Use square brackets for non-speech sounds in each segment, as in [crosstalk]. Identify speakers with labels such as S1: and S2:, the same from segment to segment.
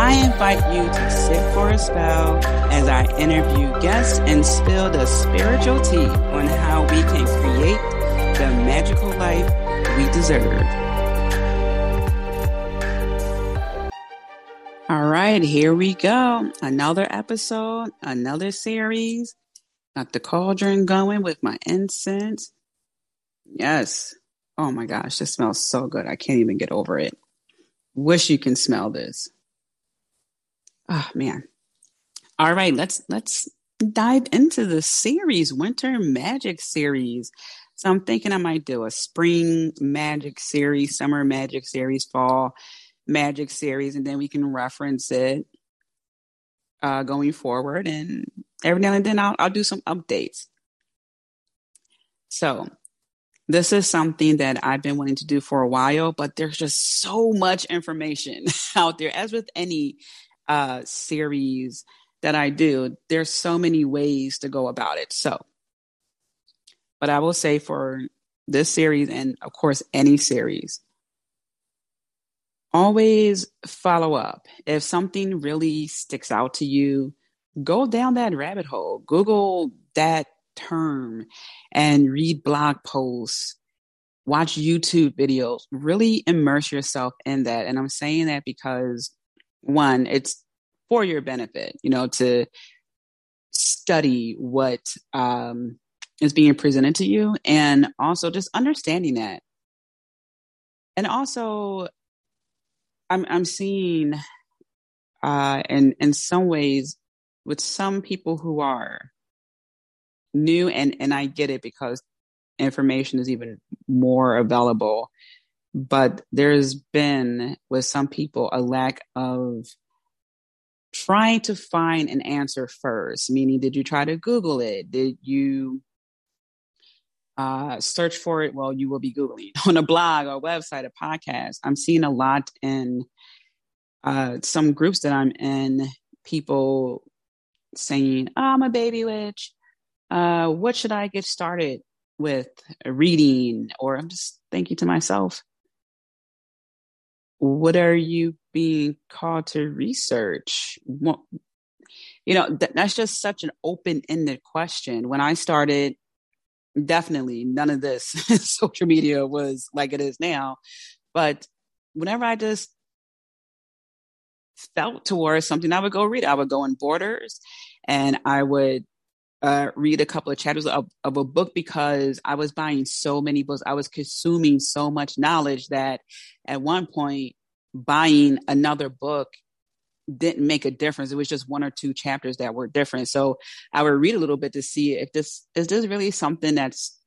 S1: I invite you to sit for a spell as I interview guests and spill the spiritual tea on how we can create the magical life we deserve. All right, here we go. Another episode, another series. Got the cauldron going with my incense. Yes. Oh my gosh, this smells so good. I can't even get over it. Wish you can smell this. Oh man. All right, let's let's dive into the series, Winter Magic series. So I'm thinking I might do a spring magic series, summer magic series, fall magic series, and then we can reference it uh, going forward. And every now and then I'll, I'll do some updates. So this is something that I've been wanting to do for a while, but there's just so much information [laughs] out there, as with any uh, series that I do, there's so many ways to go about it. So, but I will say for this series and of course any series, always follow up. If something really sticks out to you, go down that rabbit hole. Google that term and read blog posts, watch YouTube videos, really immerse yourself in that. And I'm saying that because one, it's for your benefit, you know, to study what um, is being presented to you and also just understanding that. And also, I'm, I'm seeing uh, in, in some ways with some people who are new and, and I get it because information is even more available but there's been with some people a lack of trying to find an answer first meaning did you try to google it? Did you uh, search for it? Well you will be googling [laughs] on a blog or a website a podcast. I'm seeing a lot in uh, some groups that i'm in people saying oh, i'm a baby witch. Uh, what should i get started with reading? Or i'm just thinking to myself what are you being called to research? What, you know, th- that's just such an open ended question. When I started, definitely none of this [laughs] social media was like it is now. But whenever I just felt towards something, I would go read. I would go in borders and I would uh, read a couple of chapters of, of a book because I was buying so many books. I was consuming so much knowledge that at one point buying another book didn't make a difference. It was just one or two chapters that were different. So I would read a little bit to see if this is this really something that's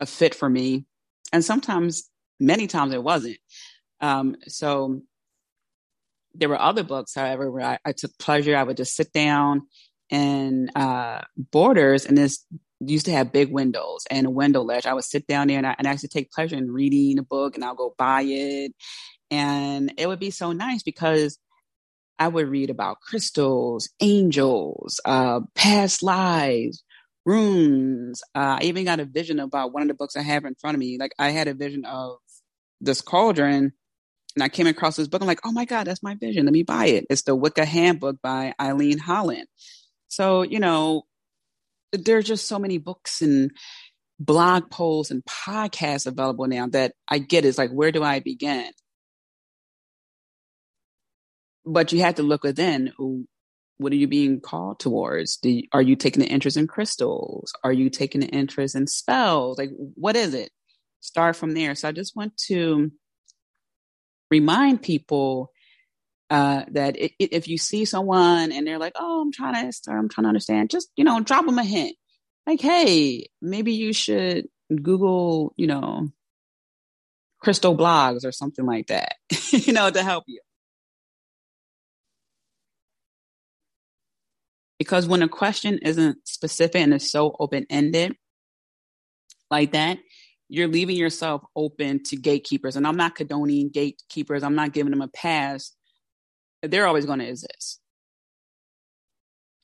S1: a fit for me. And sometimes, many times, it wasn't. Um, so there were other books, however, where I, I took pleasure. I would just sit down and uh, Borders, and this used to have big windows and a window ledge. I would sit down there and I, and take pleasure in reading a book, and I'll go buy it, and it would be so nice because I would read about crystals, angels, uh, past lives, runes. Uh, I even got a vision about one of the books I have in front of me. Like I had a vision of this cauldron and I came across this book. I'm like, oh my God, that's my vision. Let me buy it. It's the Wicca Handbook by Eileen Holland. So, you know, there's just so many books and blog posts and podcasts available now that I get is like, where do I begin? But you have to look within. What are you being called towards? You, are you taking an interest in crystals? Are you taking an interest in spells? Like, what is it? Start from there. So I just want to remind people uh, that it, if you see someone and they're like, "Oh, I'm trying to I'm trying to understand," just you know, drop them a hint. Like, hey, maybe you should Google, you know, crystal blogs or something like that, [laughs] you know, to help you. Because when a question isn't specific and is so open ended like that, you're leaving yourself open to gatekeepers. And I'm not condoning gatekeepers, I'm not giving them a pass. They're always going to exist.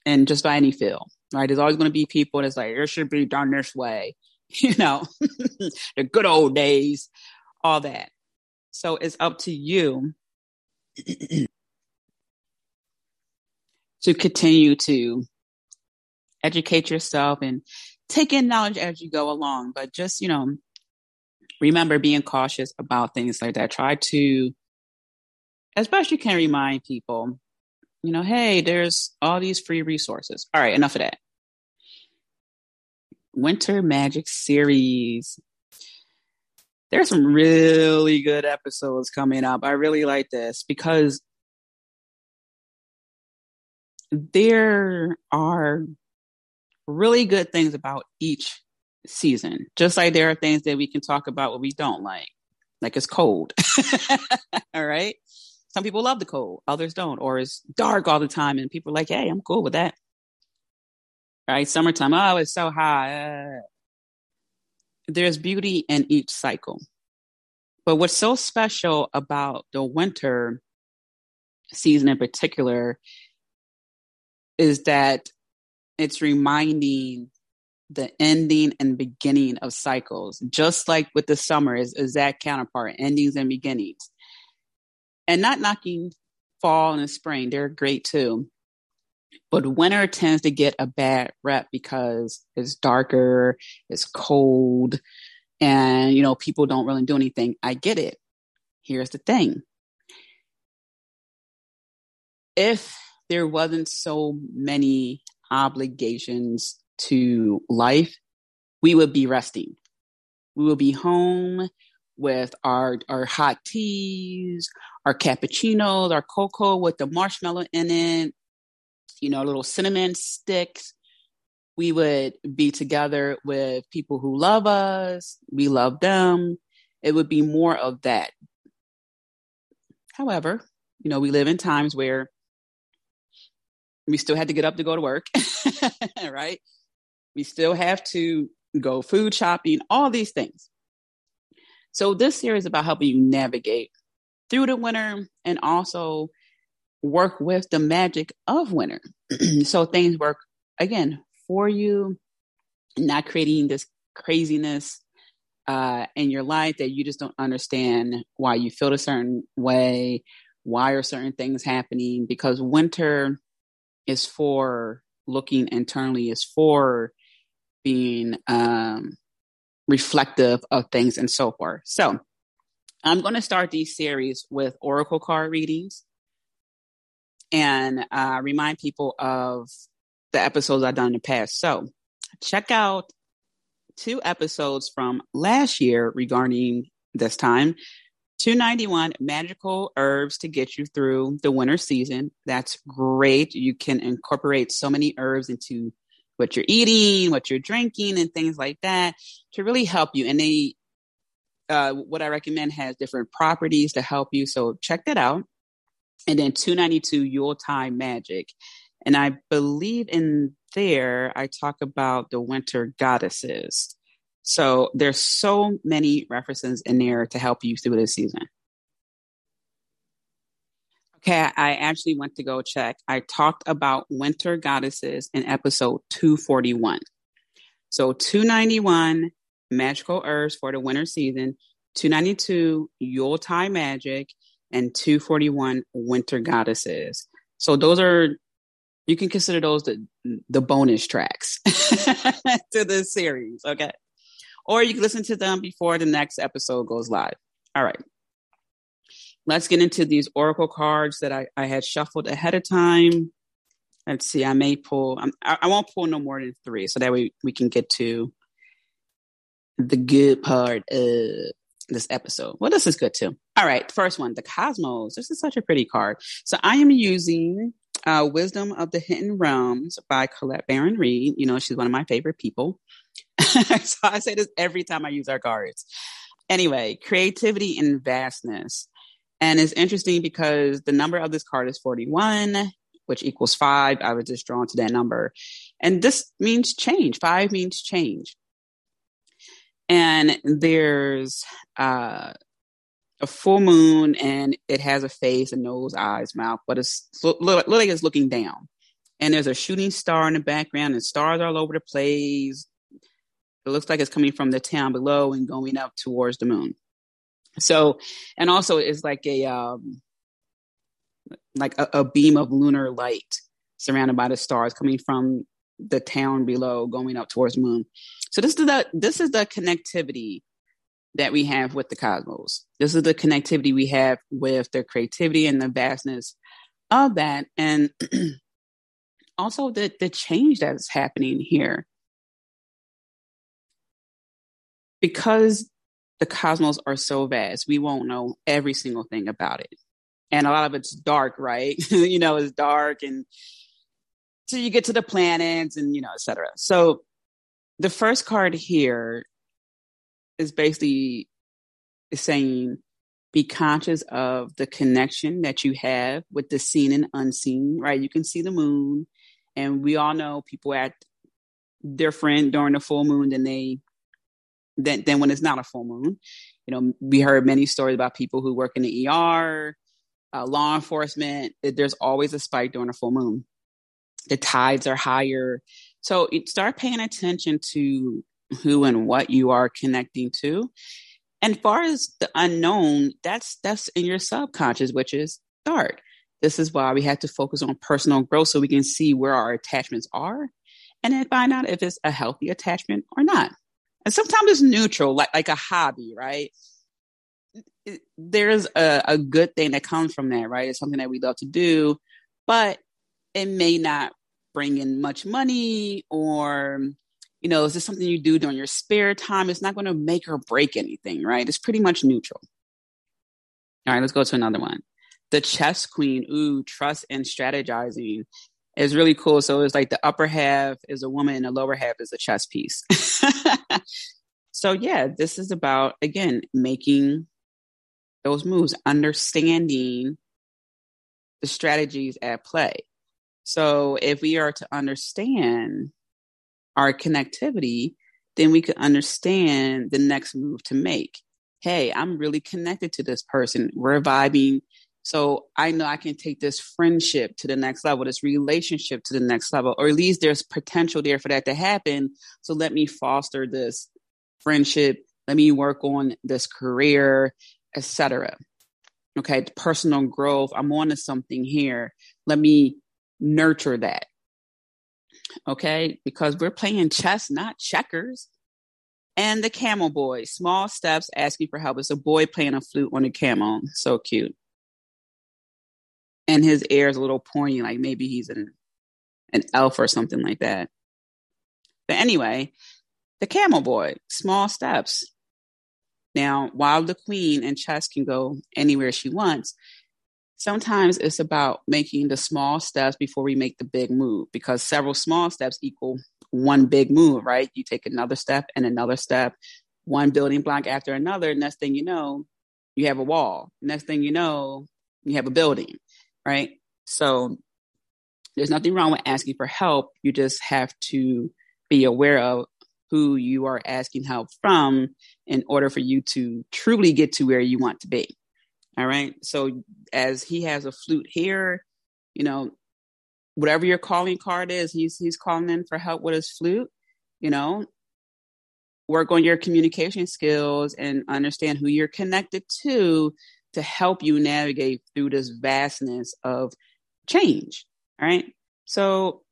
S1: And just by any feel, right? There's always going to be people that's like, it should be done this way, [laughs] you know, [laughs] the good old days, all that. So it's up to you [clears throat] to continue to educate yourself and take in knowledge as you go along. But just, you know, remember being cautious about things like that. Try to, as best you can, remind people, you know, hey, there's all these free resources. All right, enough of that. Winter Magic series. There's some really good episodes coming up. I really like this because there are really good things about each season. Just like there are things that we can talk about what we don't like, like it's cold. [laughs] all right. Some people love the cold, others don't, or it's dark all the time, and people are like, "Hey, I'm cool with that." Right? Summertime, oh, it's so hot. Uh, there's beauty in each cycle, but what's so special about the winter season in particular is that it's reminding the ending and beginning of cycles, just like with the summer is exact counterpart, endings and beginnings. And not knocking fall and spring, they're great too. But winter tends to get a bad rep because it's darker, it's cold, and you know, people don't really do anything. I get it. Here's the thing. If there wasn't so many obligations to life, we would be resting. We would be home with our our hot teas, our cappuccinos, our cocoa with the marshmallow in it, you know, little cinnamon sticks. We would be together with people who love us. We love them. It would be more of that. However, you know, we live in times where we still had to get up to go to work, [laughs] right? We still have to go food shopping, all these things. So this series is about helping you navigate through the winter and also work with the magic of winter. [clears throat] so things work again for you, not creating this craziness uh, in your life that you just don't understand why you feel a certain way, why are certain things happening? Because winter is for looking internally, is for being um, reflective of things and so forth. So I'm going to start these series with oracle card readings and uh, remind people of the episodes I've done in the past. So check out two episodes from last year regarding this time 291 magical herbs to get you through the winter season. That's great. You can incorporate so many herbs into what you're eating, what you're drinking, and things like that to really help you. And they, uh, what I recommend has different properties to help you. So check that out. And then 292 Yuletide Magic. And I believe in there, I talk about the winter goddesses. So there's so many references in there to help you through this season. Okay, I actually went to go check. I talked about winter goddesses in episode 241. So 291 magical herbs for the winter season, 292 Yuletide magic, and 241 winter goddesses. So those are you can consider those the the bonus tracks [laughs] to this series, okay? Or you can listen to them before the next episode goes live. All right let's get into these oracle cards that I, I had shuffled ahead of time. Let's see, I may pull, I, I won't pull no more than three, so that way we can get to the good part of this episode. Well, this is good too. All right, first one, the Cosmos. This is such a pretty card. So I am using uh, Wisdom of the Hidden Realms by Colette Baron Reid. You know, she's one of my favorite people. [laughs] so I say this every time I use our cards. Anyway, creativity and vastness. And it's interesting because the number of this card is 41. which equals five. I was just drawn to that number. And this means change. Five means change. And there's uh, a full moon and it has a face, a nose, eyes, mouth, but it's look, like it's looking down. And there's a shooting star in the background and stars all over the place. It looks like it's coming from the town below and going up towards the moon. So, and also it's like a, um, like a, a beam of lunar light surrounded by the stars coming from the town below going up towards moon. So this is the this is the connectivity that we have with the cosmos. This is the connectivity we have with the creativity and the vastness of that, and [clears throat] also the the change that is happening here. Because the cosmos are so vast, we won't know every single thing about it. And a lot of it's dark, right? [laughs] you know, it's dark and so you get to the planets and you know, etc. So the first card here is basically saying be conscious of the connection that you have with the seen and unseen, right? You can see the moon, and we all know people act different during the full moon than they than, than when it's not a full moon. You know, we heard many stories about people who work in the ER, uh, law enforcement. There's always a spike during a full moon. The tides are higher. So start paying attention to who and what you are connecting to. And far as the unknown, that's that's in your subconscious, which is dark. This is why we have to focus on personal growth so we can see where our attachments are and then find out if it's a healthy attachment or not. And sometimes it's neutral, like like a hobby, right? There's a, a good thing that comes from that, right? It's something that we love to do, but it may not bring in much money or you know, is this something you do during your spare time? It's not going to make or break anything, right? It's pretty much neutral. All right, let's go to another one. The chess queen, ooh, trust and strategizing is really cool. So it's like the upper half is a woman and the lower half is a chess piece. [laughs] so yeah, this is about, again, making those moves, understanding the strategies at play. So if we are to understand our connectivity, then we could understand the next move to make. Hey, I'm really connected to this person. We're vibing. So I know I can take this friendship to the next level, this relationship to the next level, or at least there's potential there for that to happen. So let me foster this friendship. Let me work on this career, etc. Okay, personal growth. I'm on to something here. Let me nurture that. Okay, because we're playing chess, not checkers. And the camel boy, small steps asking for help. It's a boy playing a flute on a camel. So cute. And his ear is a little pointy, like maybe he's an an elf or something like that. But anyway, the camel boy, small steps. Now, while the queen and chess can go anywhere she wants, sometimes it's about making the small steps before we make the big move because several small steps equal one big move, right? You take another step and another step, one building block after another. Next thing you know, you have a wall. Next thing you know, you have a building, right? So there's nothing wrong with asking for help. You just have to be aware of who you are asking help from in order for you to truly get to where you want to be. All right. So as he has a flute here, you know, whatever your calling card is, he's he's calling in for help with his flute, you know. Work on your communication skills and understand who you're connected to to help you navigate through this vastness of change. All right. So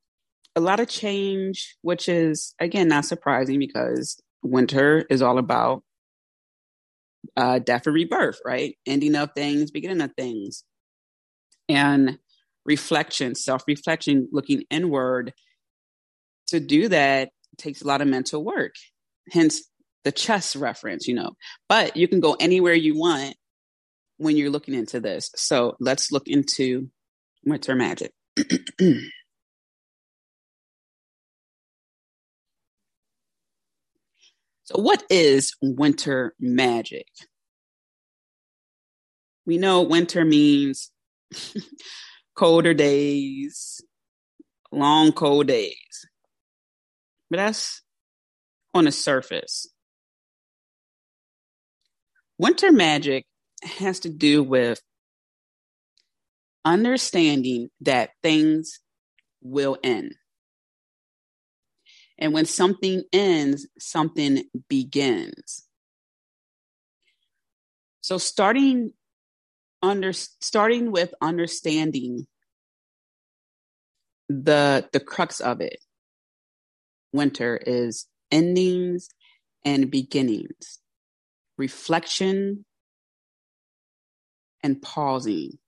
S1: a lot of change, which is again not surprising because winter is all about uh, death and rebirth, right? Ending of things, beginning of things. And reflection, self reflection, looking inward. To do that takes a lot of mental work, hence the chess reference, you know. But you can go anywhere you want when you're looking into this. So let's look into winter magic. [clears throat] So, what is winter magic? We know winter means [laughs] colder days, long cold days. But that's on the surface. Winter magic has to do with understanding that things will end. And when something ends, something begins. So starting under starting with understanding the the crux of it. Winter is endings and beginnings. Reflection and pausing.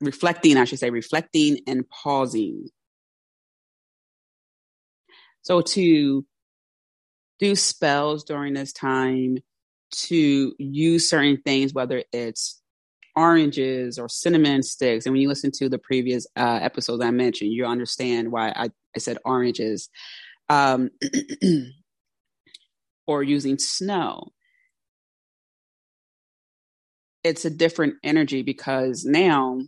S1: Reflecting, I should say, reflecting and pausing. So to do spells during this time, to use certain things, whether it's oranges or cinnamon sticks. And when you listen to the previous uh, episodes I mentioned, you understand why I, I said oranges. Um, [clears throat] or using snow. It's a different energy because now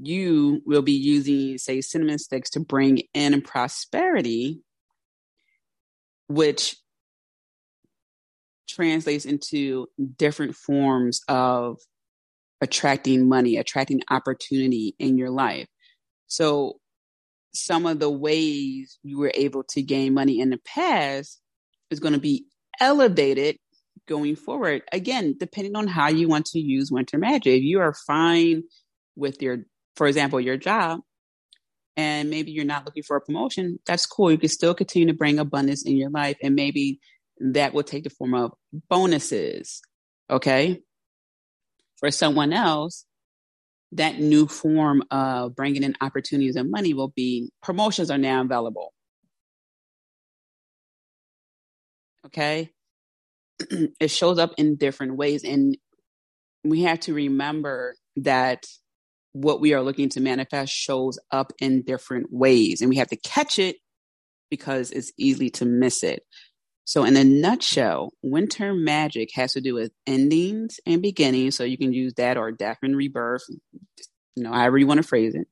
S1: you will be using, say, cinnamon sticks to bring in prosperity, which translates into different forms of attracting money, attracting opportunity in your life. So, some of the ways you were able to gain money in the past is going to be elevated going forward. Again, depending on how you want to use winter magic. If you are fine with your, for example, your job, and maybe you're not looking for a promotion, that's cool. You can still continue to bring abundance in your life. And maybe that will take the form of bonuses. Okay. For someone else, that new form of bringing in opportunities and money will be promotions are now available. Okay. [clears throat] it shows up in different ways. And we have to remember that what we are looking to manifest shows up in different ways. And we have to catch it because it's easy to miss it. So, in a nutshell, winter magic has to do with endings and beginnings. So, you can use that or death and rebirth, you know, however you want to phrase it.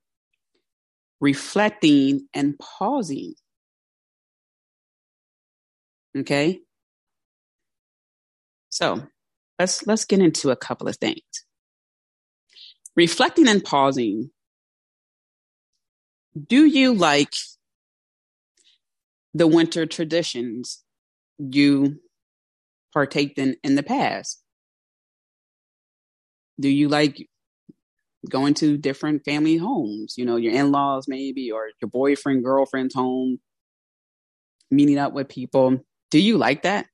S1: Reflecting and pausing. Okay. So, let's let's get into a couple of things. Reflecting and pausing. Do you like the winter traditions you partaked in in the past? Do you like going to different family homes? You know, your in laws maybe, or your boyfriend, girlfriend's home, meeting up with people. Do you like that?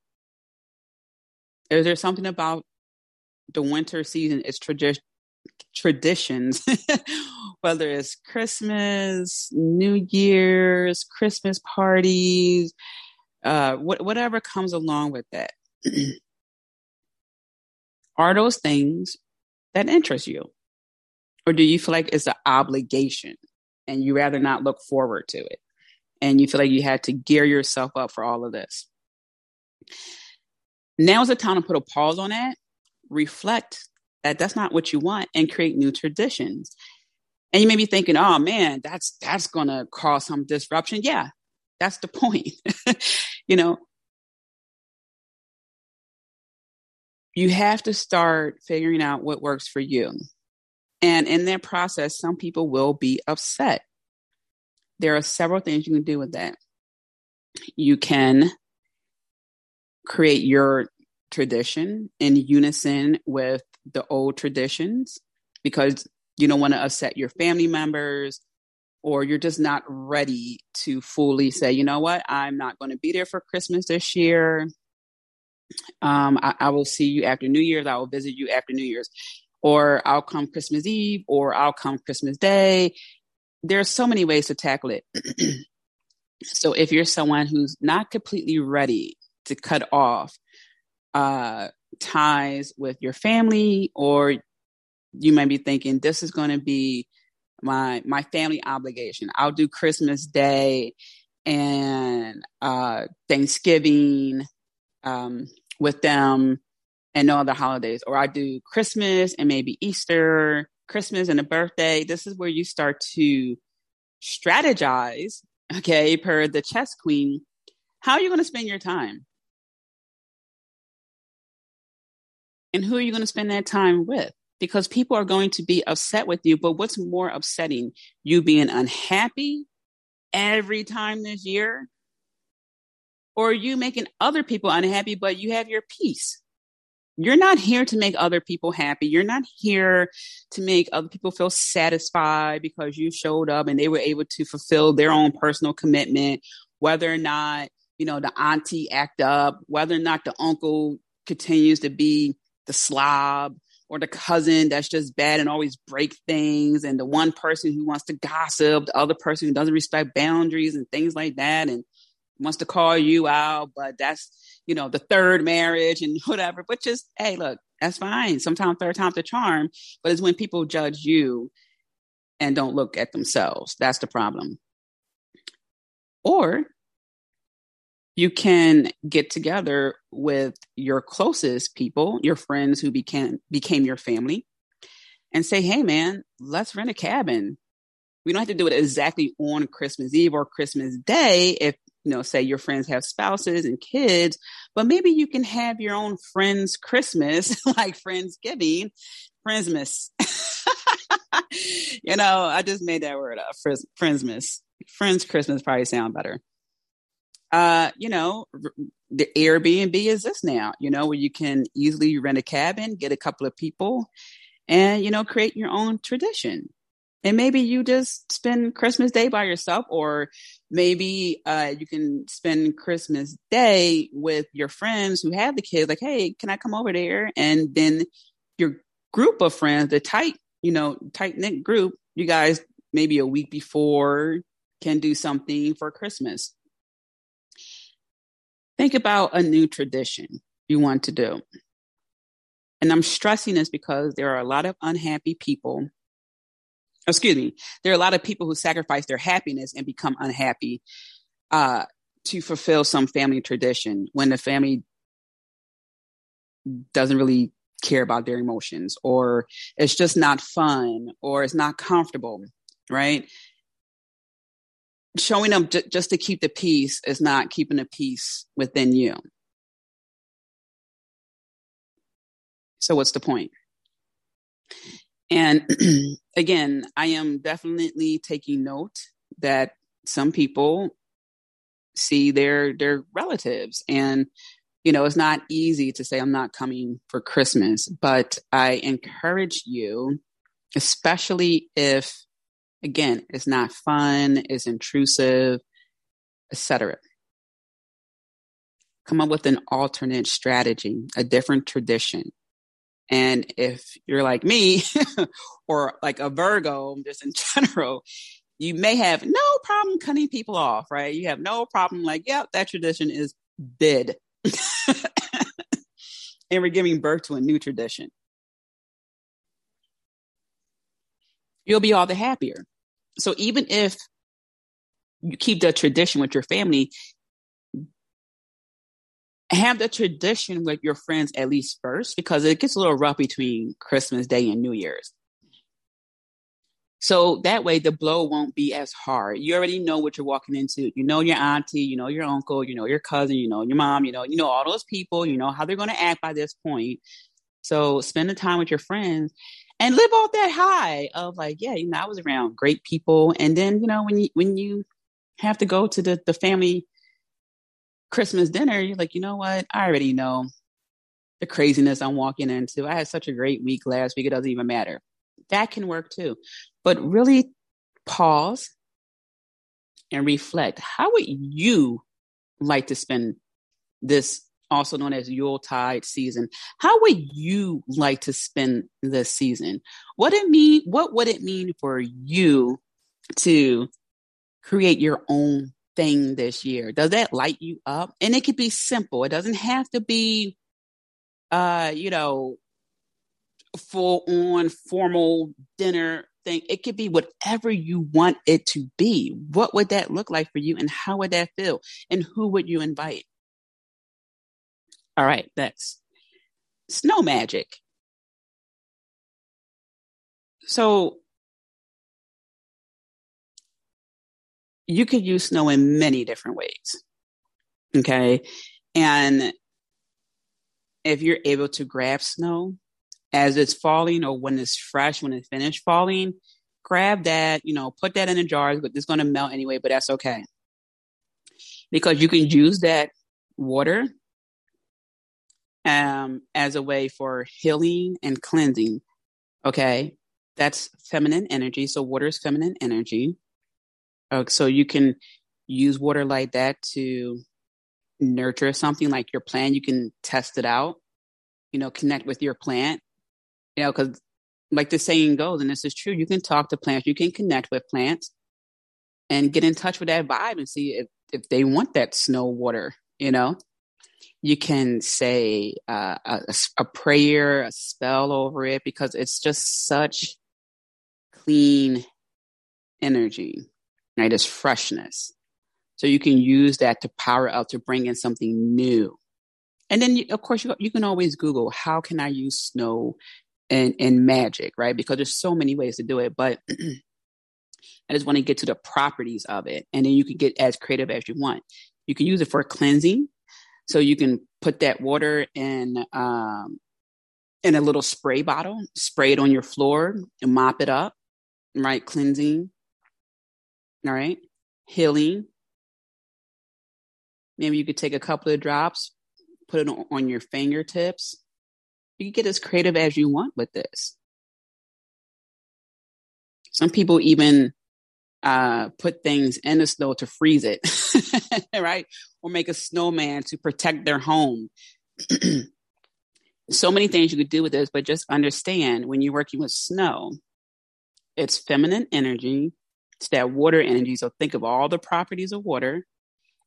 S1: Is there something about the winter season? It's tradition traditions, [laughs] whether it's Christmas, New Year's, Christmas parties, uh, wh- whatever comes along with that. [clears throat] Are those things that interest you? Or do you feel like it's an obligation and you rather not look forward to it? And you feel like you had to gear yourself up for all of this. Now is the time to put a pause on that, reflect that that's not what you want, and create new traditions. And you may be thinking, oh man, that's that's gonna cause some disruption. Yeah, that's the [laughs] point. you know, you have to start figuring out what works for you. And in that process, some people will be upset. There are several things you can do with that. You can create your tradition in unison with the old traditions because you don't want to upset your family members or you're just not ready to fully say, you know what, I'm not going to be there for Christmas this year. Um, I, I, will see you after New Year's. I will visit you after New Year's, or I'll come Christmas Eve, or I'll come Christmas Day. There's so many ways to tackle it. [clears throat] so if you're someone who's not completely ready to cut off uh, ties with your family, or you might be thinking this is going to be my my family obligation. I'll do Christmas Day and uh, Thanksgiving um, with them and no other holidays. Or I do Christmas and maybe Easter Christmas and a birthday, this is where you start to strategize, okay, per the chess queen, how are you going to spend your time? And who are you going to spend that time with? Because people are going to be upset with you. But what's more upsetting? You being unhappy every time this year? Or you making other people unhappy, but you have your peace? You're not here to make other people happy. You're not here to make other people feel satisfied because you showed up and they were able to fulfill their own personal commitment, whether or not, you know, the auntie act up, whether or not the uncle continues to be the slob or the cousin that's just bad and always break things and the one person who wants to gossip, the other person who doesn't respect boundaries and things like that and wants to call you out, but that's, you know, the third marriage and [laughs] whatever. But just, hey, look, that's fine. Sometimes third time's the charm, but it's when people judge you and don't look at themselves. That's the problem. Or you can get together with your closest people, your friends who became became your family, and say, "Hey, man, let's rent a cabin." We don't have to do it exactly on Christmas Eve or Christmas Day if you know, say your friends have spouses and kids, but maybe you can have your own friends Christmas, [laughs] like Friendsgiving, Friendsmas. [laughs] you know, I just made that word up, Friendsmas. Friends Christmas probably sound better uh, you know, the Airbnb is this now, you know, where you can easily rent a cabin, get a couple of people, and, you know, create your own tradition. And maybe you just spend Christmas Day by yourself, or maybe uh, you can spend Christmas Day with your friends who have the kids. Like, hey, can I come over there? And then your group of friends, the tight, you know, tight knit group, you guys maybe a week before can do something for Christmas Think about a new tradition you want to do. And I'm stressing this because there are a lot of unhappy people. Excuse me. There are a lot of people who sacrifice their happiness and become unhappy uh, to fulfill some family tradition when the family doesn't really care about their emotions or it's just not fun or it's not comfortable, right? Showing up j- just to keep the peace is not keeping the peace within you. So, what's the point? And [clears throat] again, I am definitely taking note that some people see their their relatives and you know it's not easy to say i'm not coming for christmas but i encourage you especially if Again, it's not fun, it's intrusive, etc. Come up with an alternate strategy, a different tradition. And if you're like me [laughs] or like a Virgo, just in [laughs] general, you may have no problem cutting people off, right? You have no problem like, yeah, that tradition is dead. [laughs] and we're giving birth to a new tradition. You'll be all the happier. So even if you keep the tradition with your family, have the tradition with your friends at least first because it gets a little rough between Christmas Day and New Year's. So that way the blow won't be as hard. You already know what you're walking into. You know your auntie, you know your uncle, you know your cousin, you know your mom, you know, you know all those people, you know how they're going to act by this point. So spend the time with your friends and live off that high of like, yeah, you know, I was around great people. And then, you know, when you when you have to go to the, the family Christmas dinner, you're like, you know what? I already know the craziness I'm walking into. I had such a great week last week, it doesn't even matter. That can work too. But really pause and reflect. How would you like to spend this also known as Yuletide season. How would you like to spend this season? What it mean? What would it mean for you to create your own thing this year? Does that light you up? And it could be simple. It doesn't have to be, uh, you know, full on formal dinner thing. It could be whatever you want it to be. What would that look like for you and how would that feel? And who would you invite? All right, next. Snow magic. So you could use snow in many different ways. Okay. And if you're able to grab snow as it's falling or when it's fresh, when it's finished falling, grab that, you know, put that in a jar, but it's going to melt anyway, but that's okay. Because you can use that water um, as a way for healing and cleansing. Okay. That's feminine energy. So water is feminine energy. Uh, so you can use water like that to nurture something like your plant. You can test it out, you know, connect with your plant, you know, because like the saying goes, and this is true, you can talk to plants, you can connect with plants and get in touch with that vibe and see if, if they want that snow water, you know. You can say uh, a, a prayer, a spell over it because it's just such clean energy, right? It's freshness. So you can use that to power up to bring in something new. And then, of course, you, you can always Google how can I use snow and, and magic, right? Because there's so many ways to do it. But [clears throat] I just want to get to the properties of it. And then you can get as creative as you want. You can use it for cleansing. So you can put that water in um, in a little spray bottle, spray it on your floor and mop it up right? Cleansing, all right? Healing. Maybe you could take a couple of drops, put it on your fingertips. You can get as creative as you want with this. Some people even uh, put things in the snow to freeze it, [laughs] right? Or make a snowman to protect their home. [clears throat] so many things you could do with this, but just understand when you're working with snow, it's feminine energy. It's that water energy. So think of all the properties of water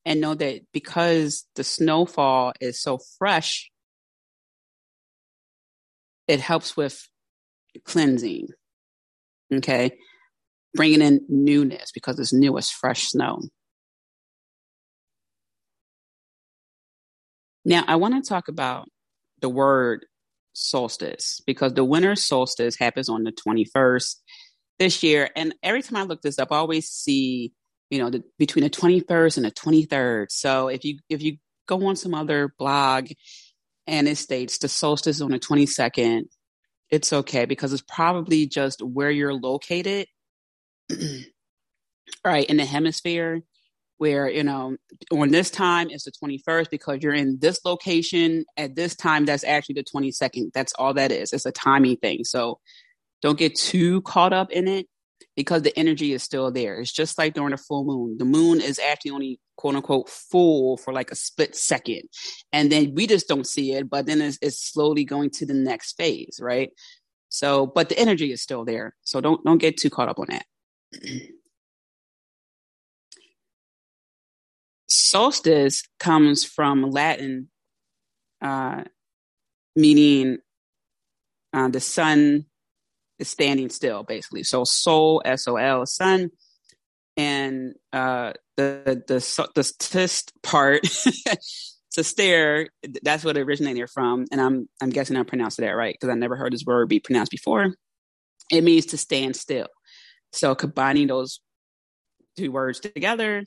S1: and know that because the snowfall is so fresh, it helps with cleansing. Okay. Bringing in newness because it's new, it's fresh snow. Now, I want to talk about the word solstice because the winter solstice happens on the 21st this year. And every time I look this up, I always see, you know, the, between the 21st and the 23rd. So if you, if you go on some other blog and it states the solstice on the 22nd, it's okay because it's probably just where you're located. Right in the hemisphere where you know on this time it's the 21st because you're in this location at this time that's actually the 22nd that's all that is it's a timing thing so don't get too caught up in it because the energy is still there. It's just like during a full moon. The moon is actually only quote unquote full for like a split second. And then we just don't see it, but then it's, it's slowly going to the next phase, right? So, but the energy is still there. So don't don't get too caught up on that. Solstice comes from Latin, uh, meaning uh, the sun is standing still, basically. So sol, S O L, sun, and uh, the the the tist part [laughs] to stare. That's what it originated from, and I'm I'm guessing I pronounced that right because I never heard this word be pronounced before. It means to stand still. So combining those two words together,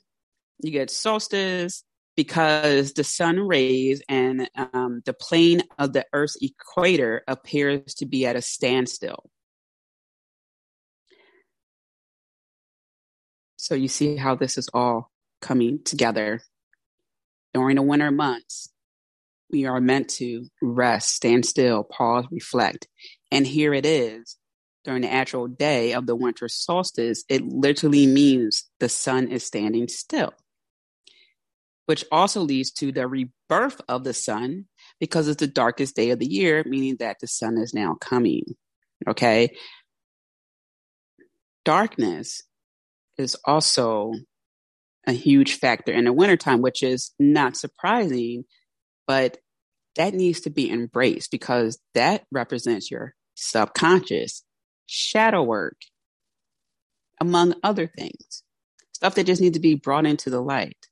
S1: you get solstice because the sun rays and um, the plane of the Earth's equator appears to be at a standstill. So you see how this is all coming together. During the winter months, we are meant to rest, stand still, pause, reflect. And here it is during the actual day of the winter solstice, it literally means the sun is standing still, which also leads to the rebirth of the sun because it's the darkest day of the year, meaning that the sun is now coming. Okay. Darkness is also a huge factor in the wintertime, which is not surprising, but that needs to be embraced because that represents your subconscious, shadow work, among other things, stuff that just needs to be brought into the light.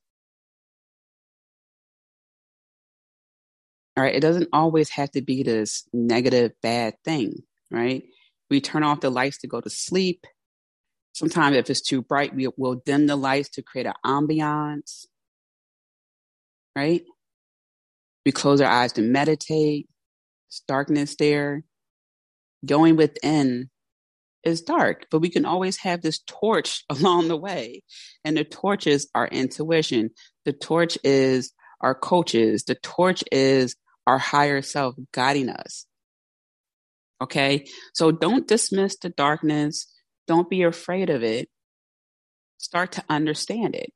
S1: All right, it doesn't always have to be this negative, bad thing, right? We turn off the lights to go to sleep. Sometimes, if it's too bright, we will dim the lights to create an ambiance. Right? We close our eyes to meditate. It's darkness there. Going within is dark, but we can always have this torch [laughs] along the way. And the torch is our intuition. The torch is our coaches. The torch is our higher self guiding us. Okay. So don't dismiss the darkness. Don't be afraid of it. Start to understand it.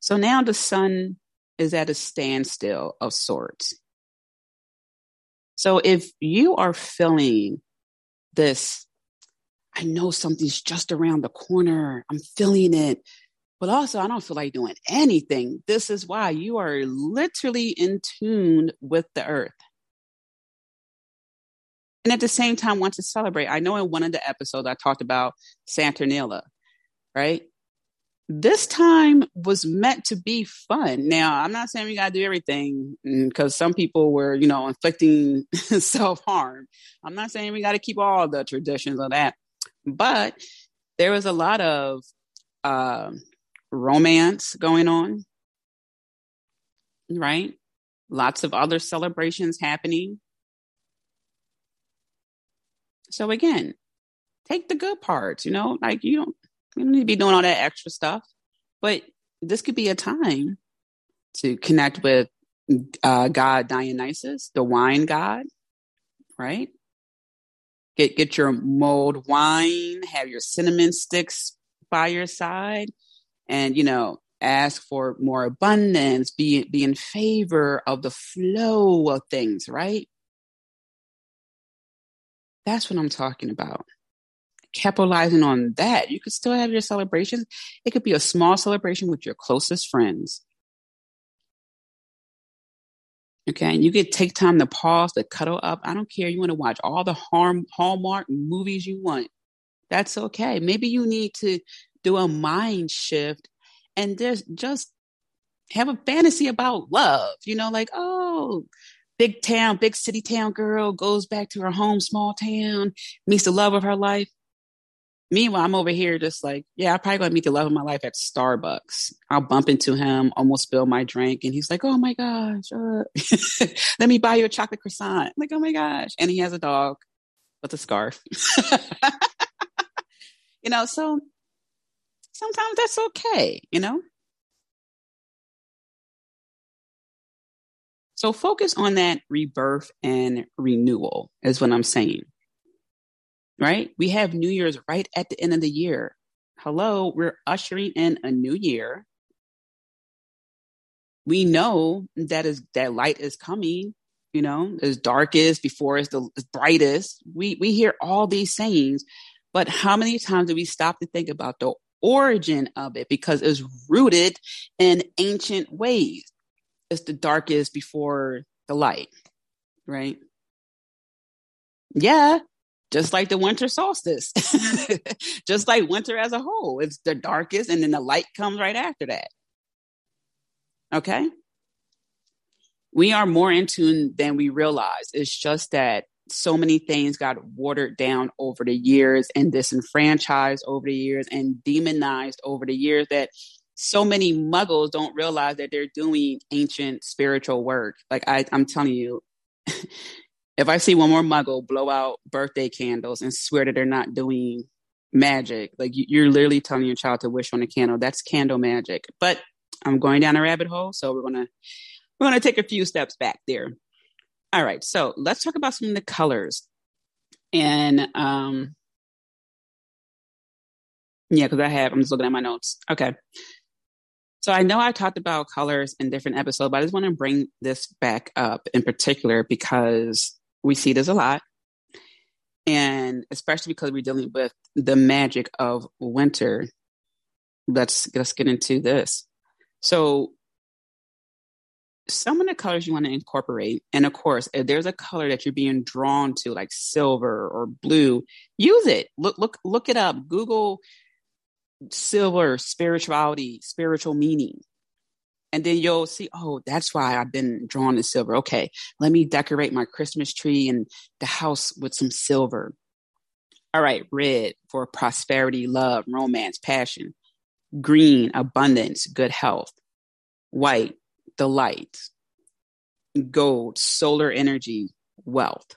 S1: So now the sun is at a standstill of sorts. So if you are feeling this, I know something's just around the corner, I'm feeling it, but also I don't feel like doing anything. This is why you are literally in tune with the earth. And at the same time, want to celebrate. I know in one of the episodes I talked about Saturnalia, right? This time was meant to be fun. Now, I'm not saying we got to do everything because mm, some people were, you know, inflicting [laughs] self harm. I'm not saying we got to keep all the traditions of that, but there was a lot of uh, romance going on, right? Lots of other celebrations happening. So, again, take the good parts, you know, like you don't we don't need to be doing all that extra stuff. But this could be a time to connect with uh, God Dionysus, the wine god, right? Get get your mulled wine, have your cinnamon sticks by your side, and you know, ask for more abundance, be be in favor of the flow of things, right? That's what I'm talking about capitalizing on that. You could still have your celebrations. It could be a small celebration with your closest friends. Okay, and you could take time to pause, to cuddle up. I don't care. You want to watch all the harm, Hallmark movies you want. That's okay. Maybe you need to do a mind shift and just just have a fantasy about love. You know, like oh, big town, big city town girl goes back to her home, small town, meets the love of her life. Meanwhile, I'm over here just like, yeah, I'm probably gonna meet the love of my life at Starbucks. I'll bump into him, almost spill my drink, and he's like, "Oh my gosh, uh, [laughs] let me buy you a chocolate croissant." I'm like, "Oh my gosh!" And he has a dog with a scarf. [laughs] you know, so sometimes that's okay. You know. So focus on that rebirth and renewal is what I'm saying right? We have New Year's right at the end of the year. Hello, we're ushering in a new year. We know that is that light is coming, you know, as darkest before it's the brightest. We we hear all these sayings, but how many times do we stop to think about the origin of it because it's rooted in ancient ways? It's the darkest before the light, right? Yeah, just like the winter solstice, mm-hmm. [laughs] just like winter as a whole. It's the darkest, and then the light comes right after that. Okay? We are more in tune than we realize. It's just that so many things got watered down over the years and disenfranchised over the years and demonized over the years that so many muggles don't realize that they're doing ancient spiritual work. Like I, I'm telling you, [laughs] if I see one more muggle blow out birthday candles and swear that they're not doing magic, like you're literally telling your child to wish on a candle, that's candle magic. But I'm going down a rabbit hole, so we're gonna we're gonna take a few steps back there. All right, so let's talk about some of the colors. And um yeah, because I have, I'm just looking at my notes. Okay. So I know I talked about colors in different episodes, but I just want to bring this back up in particular because we see this a lot. And especially because we're dealing with the magic of winter. Let's let's get into this. So some of the colors you want to incorporate, and of course, if there's a color that you're being drawn to, like silver or blue, use it. Look, look, look it up. Google silver, spirituality, spiritual meaning, And then you'll see, oh, that's why I've been drawn to silver. Okay, let me decorate my Christmas tree and the house with some silver. All right, red for prosperity, love, romance, passion. Green, abundance, good health. White, the light. Gold, solar energy, wealth.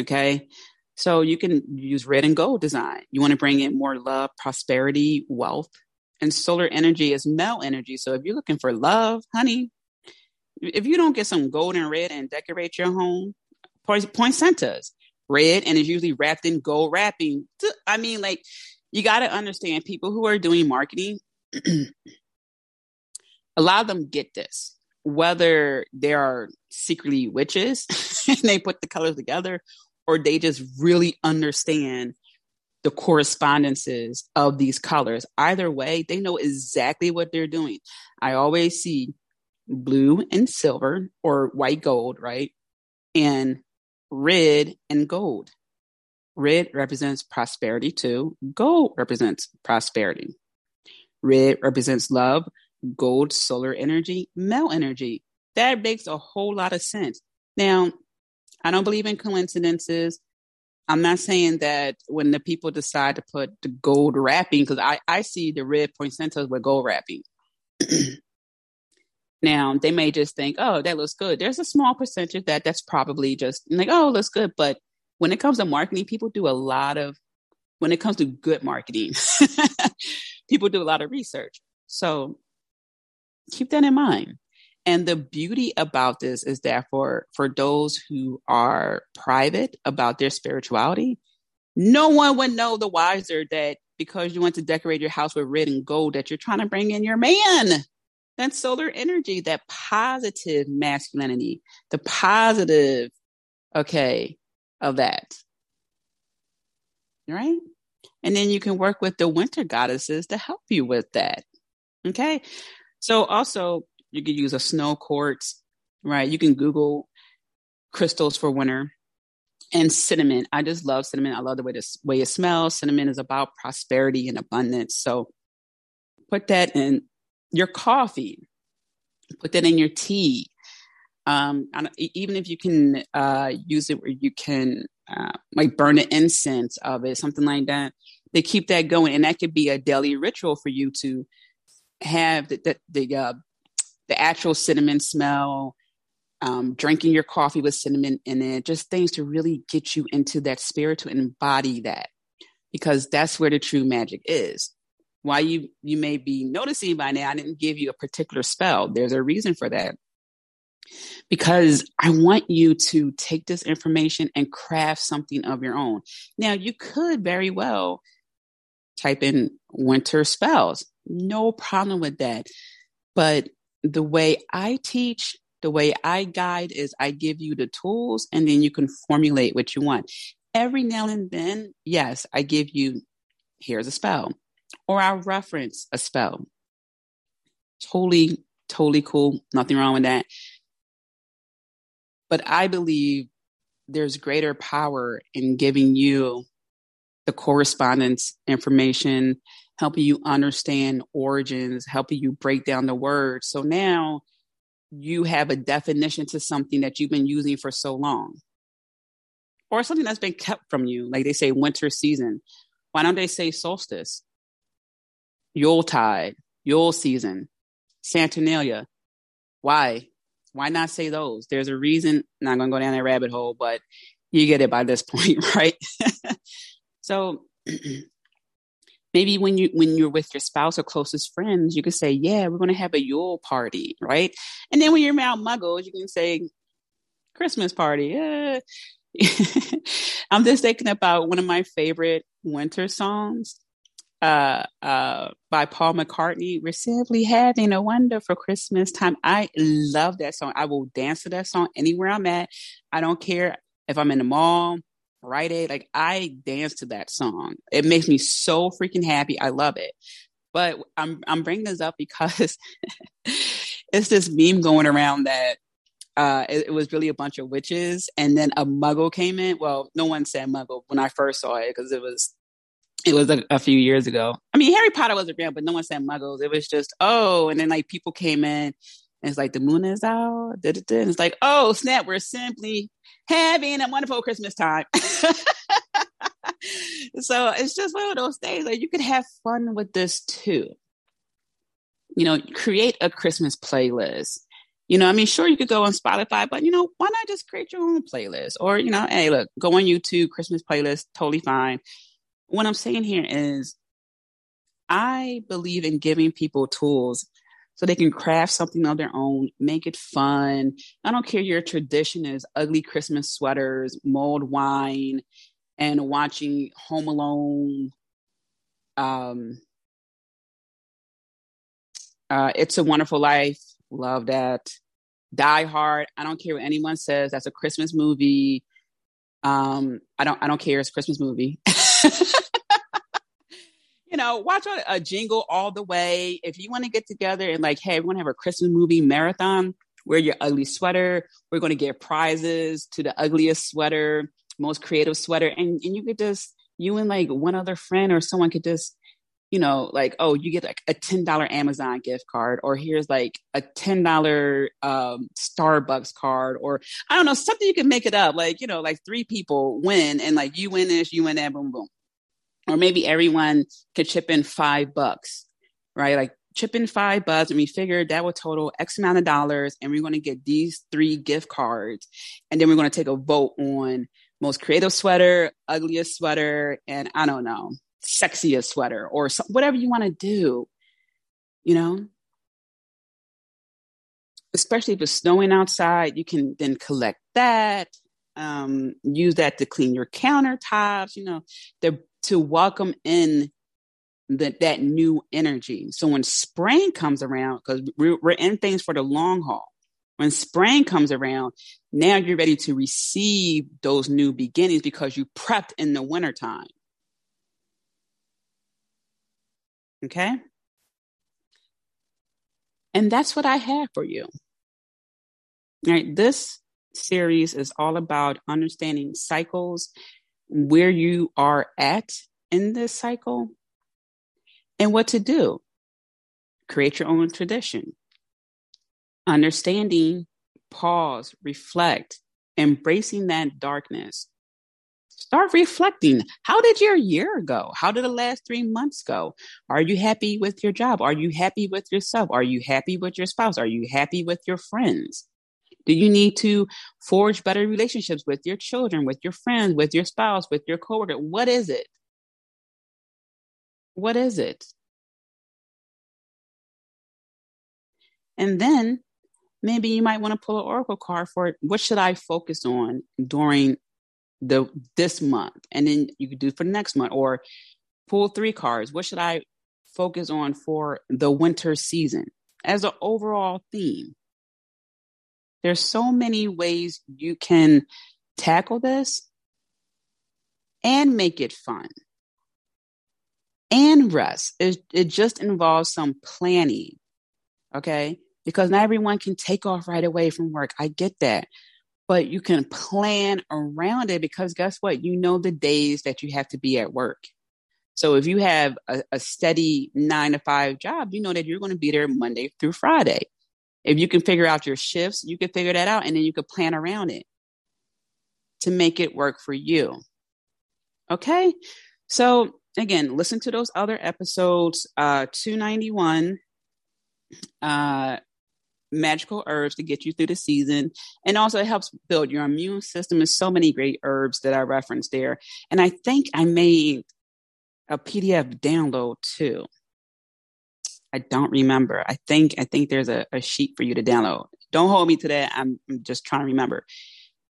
S1: Okay. So you can use red and gold design. You want to bring in more love, prosperity, wealth, and solar energy is male energy. So if you're looking for love, honey, if you don't get some gold and red and decorate your home, poinsettias, red, and it's usually wrapped in gold wrapping. I mean, like, you got to understand people who are doing marketing, [clears throat] a lot of them get this, whether they are secretly witches [laughs] and they put the colors together, or they just really understand the correspondences of these colors. Either way, they know exactly what they're doing. I always see blue and silver or white gold, right? And red and gold. Red represents prosperity too. Gold represents prosperity. Red represents love. Gold, solar energy, male energy. That makes a whole lot of sense. Now, I don't believe in coincidences. I'm not saying that when the people decide to put the gold wrapping, because I, I see the red poinsettias with gold wrapping. [clears throat] now they may just think, oh, that looks good. There's a small percentage that that's probably just like, oh, looks good. But when it comes to marketing, people do a lot of, when it comes to good marketing, [laughs] people do a lot of research. So keep that in mind. And the beauty about this is that for, for those who are private about their spirituality, no one would know the wiser that because you want to decorate your house with red and gold that you're trying to bring in your man. That solar energy, that positive masculinity, the positive, okay, of that. Right? And then you can work with the winter goddesses to help you with that. Okay. So also you could use a snow quartz, right? You can Google crystals for winter and cinnamon. I just love cinnamon. I love the way this way it smells. Cinnamon is about prosperity and abundance. So put that in your coffee. Put that in your tea. Um, even if you can uh, use it where you can uh, like burn the incense of it, something like that. They keep that going, and that could be a daily ritual for you to have the the, the uh, the actual cinnamon smell, um, drinking your coffee with cinnamon in it, just things to really get you into that spirit to embody that, because that's where the true magic is. Why you you may be noticing by now, I didn't give you a particular spell. There's a reason for that. Because I want you to take this information and craft something of your own. Now, you could very well type in winter spells. No problem with that. But the way I teach, the way I guide is I give you the tools and then you can formulate what you want. Every now and then, yes, I give you, here's a spell, or I'll reference a spell. Totally, totally cool. Nothing wrong with that. But I believe there's greater power in giving you the correspondence information helping you understand origins, helping you break down the words. So now you have a definition to something that you've been using for so long. Or something that's been kept from you, like they say winter season. Why don't they say solstice? Yuletide, Yule season, Saturnalia. Why? Why not say those? There's a reason. Not gonna go down that rabbit hole, but you get it by this [laughs] point, right? [laughs] so [clears throat] maybe when you when you're with your spouse or closest friends, you can say, "Yeah, we're going to have a Yule party," right? And then when you're around Muggles, you can say, "Christmas party." [laughs] I'm just thinking about one of my favorite winter songs uh, uh, by Paul McCartney. We're simply having a wonderful Christmas time. I love that song. I will dance to that song anywhere I'm at. I don't care if I'm in the mall, Friday. Like I dance to that song. It makes me so freaking happy. I love it. But I'm I'm bringing this up because [laughs] it's this meme going around that uh, it, it, was really a bunch of witches, and then a muggle came in. Well, no one said muggle when I first saw it because it was it was a, a, few years ago. I mean, Harry Potter was around, but no one said muggles. It was just, oh, and then like people came in and it's like the moon is out. Da, da, da. And it's like, oh, snap, we're simply having a wonderful Christmas time. [laughs] so it's just one of those days like you could have fun with this too. You know, create a Christmas playlist. You know, I mean, sure, you could go on Spotify, but you know, why not just create your own playlist? Or, you know, hey, look, go on YouTube, Christmas playlist, totally fine. What I'm saying here is I believe in giving people tools so they can craft something of their own, make it fun. I don't care your tradition is ugly Christmas sweaters, mulled wine, and watching Home Alone. Um, uh, it's a Wonderful Life. Love that. Die Hard. I don't care what anyone says. That's a Christmas movie. Um, I don't. I don't care. It's a Christmas movie. [laughs] you know, watch a, a, jingle all the way. If you want to get together and like, hey, we want to have a Christmas movie marathon, wear your ugly sweater. We're going to give prizes to the ugliest sweater, most creative sweater. And, and you could just, you and like one other friend or someone could just, you know, like, oh, you get like a $10 Amazon gift card, or here's like a $10 um, Starbucks card, or I don't know, something you can make it up. Like, you know, like three people win and like you win this, you win that, boom, boom or maybe everyone could chip in five bucks, right? Like chip in five bucks and we figured that would total X amount of dollars and we're going to get these three gift cards. And then we're going to take a vote on most creative sweater, ugliest sweater, and I don't know, sexiest sweater or whatever you want to do, you know? Especially if it's snowing outside, you can then collect that. Um, use that to clean your countertops. You know, they're to welcome in that that new energy. So when spring comes around, because we're, we're in things for the long haul. When spring comes around, now you're ready to receive those new beginnings because you prepped in the wintertime. Okay? And that's what I have for you. All right, this series is all about understanding cycles where you are at in this cycle and what to do. Create your own tradition. Understanding, pause, reflect, embracing that darkness. Start reflecting. How did your year go? How did the last three months go? Are you happy with your job? Are you happy with yourself? Are you happy with your spouse? Are you happy with your friends? Do you need to forge better relationships with your children, with your friends, with your spouse, with your coworker? What is it? What is it? And then maybe you might want to pull an oracle card for what should I focus on during the this month? And then you could do for the next month or pull three cards. What should I focus on for the winter season as an overall theme? There's so many ways you can tackle this and make it fun and rest. It, it just involves some planning. Okay. Because not everyone can take off right away from work. I get that. But you can plan around it because guess what? You know the days that you have to be at work. So if you have a, a steady nine to five job, you know that you're going to be there Monday through Friday. If you can figure out your shifts, you can figure that out and then you can plan around it to make it work for you. Okay. So again, listen to those other episodes, uh, 291, uh, magical herbs to get you through the season. And also it helps build your immune system. There's so many great herbs that I referenced there. And I think I made a PDF download too. I don't remember. I think I think there's a, a sheet for you to download. Don't hold me to that. I'm, I'm just trying to remember.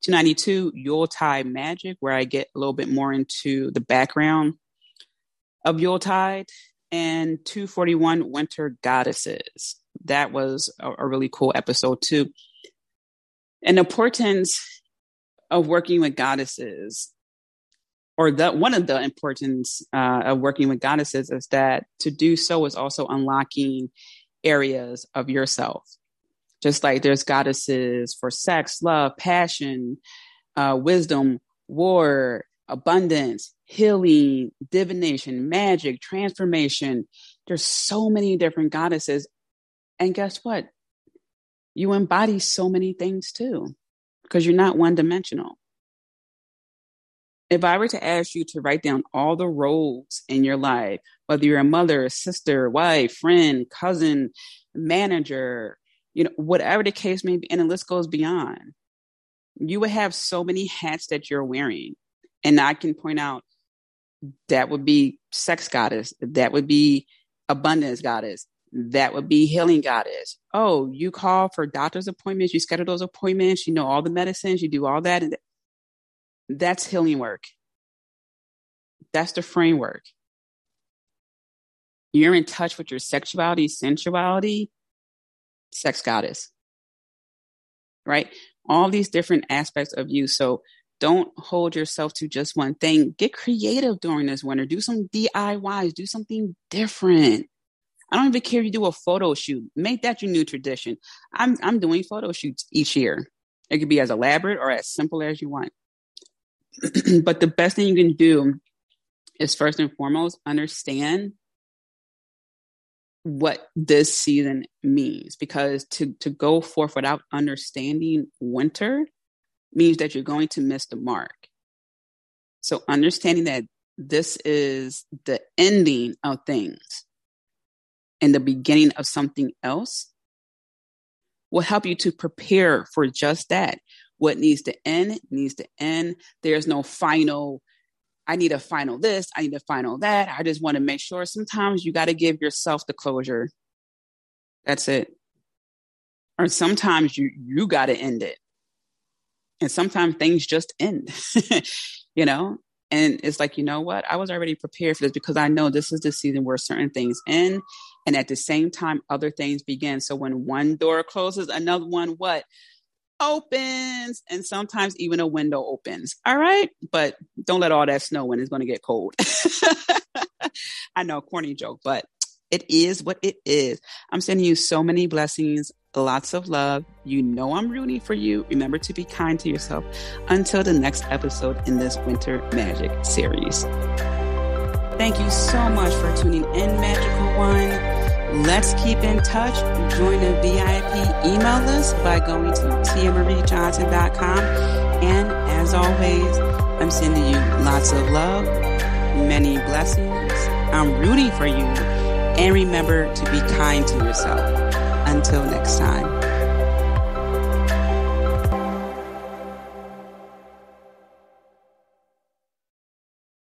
S1: 292 Yuletide Magic, where I get a little bit more into the background of Yuletide, and 241 Winter Goddesses. That was a, a really cool episode too. And the importance of working with goddesses or the one of the importance uh, of working with goddesses is that to do so is also unlocking areas of yourself. Just like there's goddesses for sex, love, passion, uh, wisdom, war, abundance, healing, divination, magic, transformation. There's so many different goddesses. And guess what? You embody so many things too, because you're not one dimensional. If I were to ask you to write down all the roles in your life, whether you're a mother, sister, wife, friend, cousin, manager, you know, whatever the case may be, and the list goes beyond, you would have so many hats that you're wearing. And I can point out that would be sex goddess, that would be abundance goddess, that would be healing goddess. Oh, you call for doctor's appointments, you schedule those appointments, you know all the medicines, you do all that. And that's healing work. That's the framework. You're in touch with your sexuality, sensuality, sex goddess. Right? All these different aspects of you. So don't hold yourself to just one thing. Get creative during this winter. Do some DIYs. Do something different. I don't even care if you do a photo shoot. Make that your new tradition. I'm I'm doing photo shoots each year. It could be as elaborate or as simple as you want. [clears throat] but the best thing you can do is first and foremost understand what this season means. Because to to go forth without understanding winter means that you're going to miss the mark. So understanding that this is the ending of things and the beginning of something else will help you to prepare for just that what needs to end needs to end. There's no final, I need a final this, I need a final that. I just want to make sure sometimes you got to give yourself the closure. That's it. Or sometimes you you got to end it. And sometimes things just end. [laughs] you know? And it's like, you know what? I was already prepared for this because I know this is the season where certain things end and at the same time other things begin. So when one door closes, another one what? Opens and sometimes even a window opens. All right. But don't let all that snow when it's going to get cold. [laughs] I know, corny joke, but it is what it is. I'm sending you so many blessings, lots of love. You know I'm rooting for you. Remember to be kind to yourself until the next episode in this Winter Magick series. Thank you so much for tuning in, Magical One. Let's keep in touch. Join the VIP email list by going to tiamariejohnson.com. And as always, I'm sending you lots of love, many blessings. I'm rooting for you. And remember to be kind to yourself. Until next time.